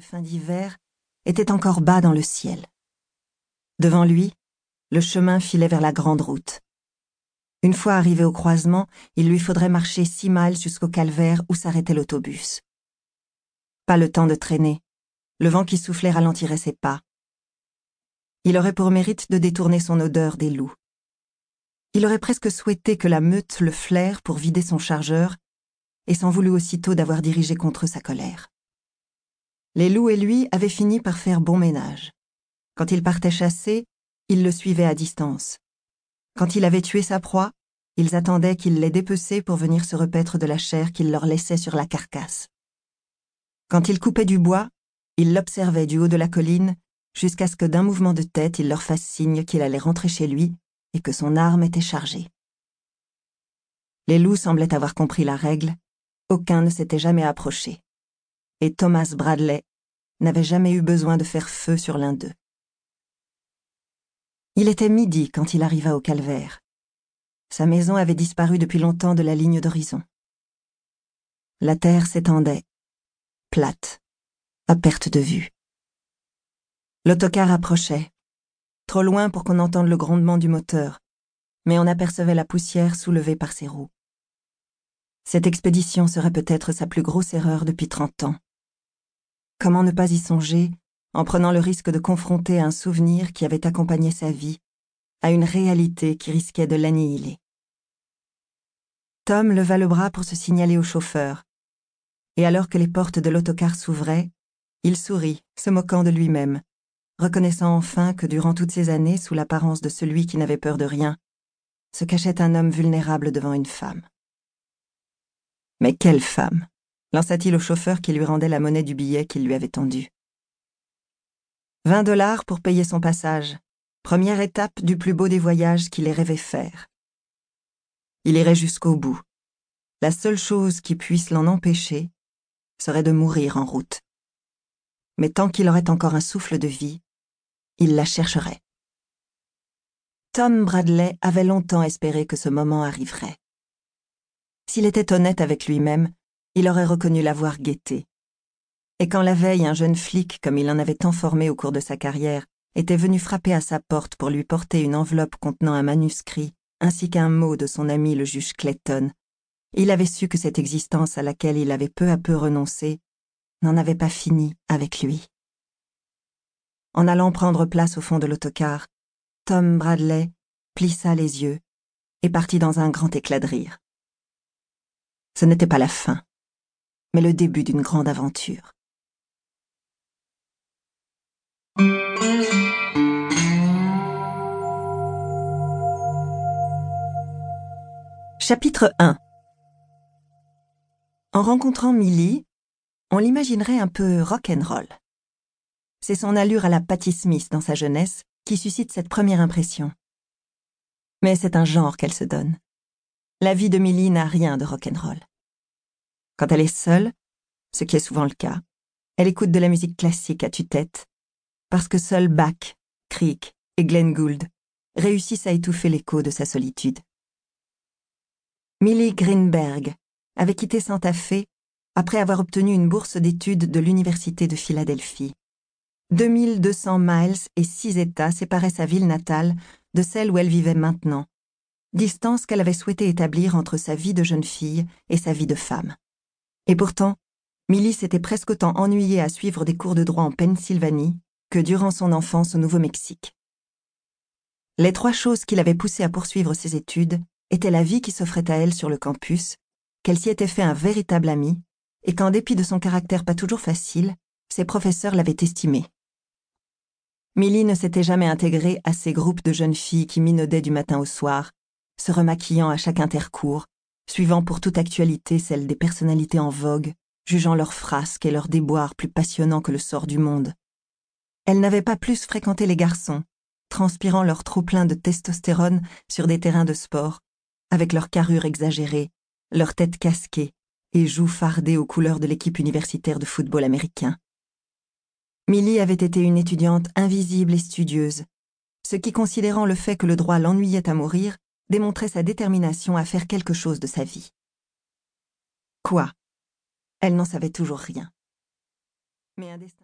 fin d'hiver était encore bas dans le ciel. Devant lui, le chemin filait vers la grande route. Une fois arrivé au croisement, il lui faudrait marcher six miles jusqu'au calvaire où s'arrêtait l'autobus. Pas le temps de traîner. Le vent qui soufflait ralentirait ses pas. Il aurait pour mérite de détourner son odeur des loups. Il aurait presque souhaité que la meute le flaire pour vider son chargeur et s'en voulut aussitôt d'avoir dirigé contre eux sa colère. Les loups et lui avaient fini par faire bon ménage. Quand il partait chasser, ils le suivaient à distance. Quand il avait tué sa proie, ils attendaient qu'il les dépecé pour venir se repaître de la chair qu'il leur laissait sur la carcasse. Quand il coupait du bois, ils l'observaient du haut de la colline jusqu'à ce que d'un mouvement de tête il leur fasse signe qu'il allait rentrer chez lui et que son arme était chargée. Les loups semblaient avoir compris la règle, aucun ne s'était jamais approché. Et Thomas Bradley n'avait jamais eu besoin de faire feu sur l'un d'eux. Il était midi quand il arriva au calvaire. Sa maison avait disparu depuis longtemps de la ligne d'horizon. La terre s'étendait, plate, à perte de vue. L'autocar approchait, trop loin pour qu'on entende le grondement du moteur, mais on apercevait la poussière soulevée par ses roues. Cette expédition serait peut-être sa plus grosse erreur depuis trente ans. Comment ne pas y songer en prenant le risque de confronter un souvenir qui avait accompagné sa vie à une réalité qui risquait de l'annihiler. Tom leva le bras pour se signaler au chauffeur, et alors que les portes de l'autocar s'ouvraient, il sourit, se moquant de lui-même, reconnaissant enfin que durant toutes ces années, sous l'apparence de celui qui n'avait peur de rien, se cachait un homme vulnérable devant une femme. Mais quelle femme? Lança-t-il au chauffeur qui lui rendait la monnaie du billet qu'il lui avait tendu. Vingt dollars pour payer son passage, première étape du plus beau des voyages qu'il ait rêvé faire. Il irait jusqu'au bout. La seule chose qui puisse l'en empêcher serait de mourir en route. Mais tant qu'il aurait encore un souffle de vie, il la chercherait. Tom Bradley avait longtemps espéré que ce moment arriverait. S'il était honnête avec lui-même, il aurait reconnu l'avoir guetté. Et quand la veille un jeune flic, comme il en avait tant formé au cours de sa carrière, était venu frapper à sa porte pour lui porter une enveloppe contenant un manuscrit, ainsi qu'un mot de son ami le juge Clayton, il avait su que cette existence à laquelle il avait peu à peu renoncé n'en avait pas fini avec lui. En allant prendre place au fond de l'autocar, Tom Bradley plissa les yeux et partit dans un grand éclat de rire. Ce n'était pas la fin, mais le début d'une grande aventure. Chapitre 1 En rencontrant Millie, on l'imaginerait un peu rock'n'roll. C'est son allure à la Patti Smith dans sa jeunesse qui suscite cette première impression. Mais c'est un genre qu'elle se donne. La vie de Millie n'a rien de rock'n'roll. Quand elle est seule, ce qui est souvent le cas, elle écoute de la musique classique à tue-tête, parce que seuls Bach, Creek et Glenn Gould réussissent à étouffer l'écho de sa solitude. Millie Greenberg avait quitté Santa Fe après avoir obtenu une bourse d'études de l'Université de Philadelphie. 2200 miles et six États séparaient sa ville natale de celle où elle vivait maintenant, distance qu'elle avait souhaité établir entre sa vie de jeune fille et sa vie de femme. Et pourtant, Millie s'était presque autant ennuyée à suivre des cours de droit en Pennsylvanie que durant son enfance au Nouveau-Mexique. Les trois choses qui l'avaient poussée à poursuivre ses études étaient la vie qui s'offrait à elle sur le campus, qu'elle s'y était fait un véritable ami, et qu'en dépit de son caractère pas toujours facile, ses professeurs l'avaient estimée. Millie ne s'était jamais intégrée à ces groupes de jeunes filles qui minaudaient du matin au soir, se remaquillant à chaque intercours, suivant pour toute actualité celle des personnalités en vogue, jugeant leurs frasques et leurs déboires plus passionnants que le sort du monde. Elle n'avait pas plus fréquenté les garçons, transpirant leur trop-plein de testostérone sur des terrains de sport, avec leur carrure exagérée, leur tête casquée et joues fardées aux couleurs de l'équipe universitaire de football américain. Millie avait été une étudiante invisible et studieuse, ce qui, considérant le fait que le droit l'ennuyait à mourir, démontrait sa détermination à faire quelque chose de sa vie. Quoi? Elle n'en savait toujours rien. Mais un destin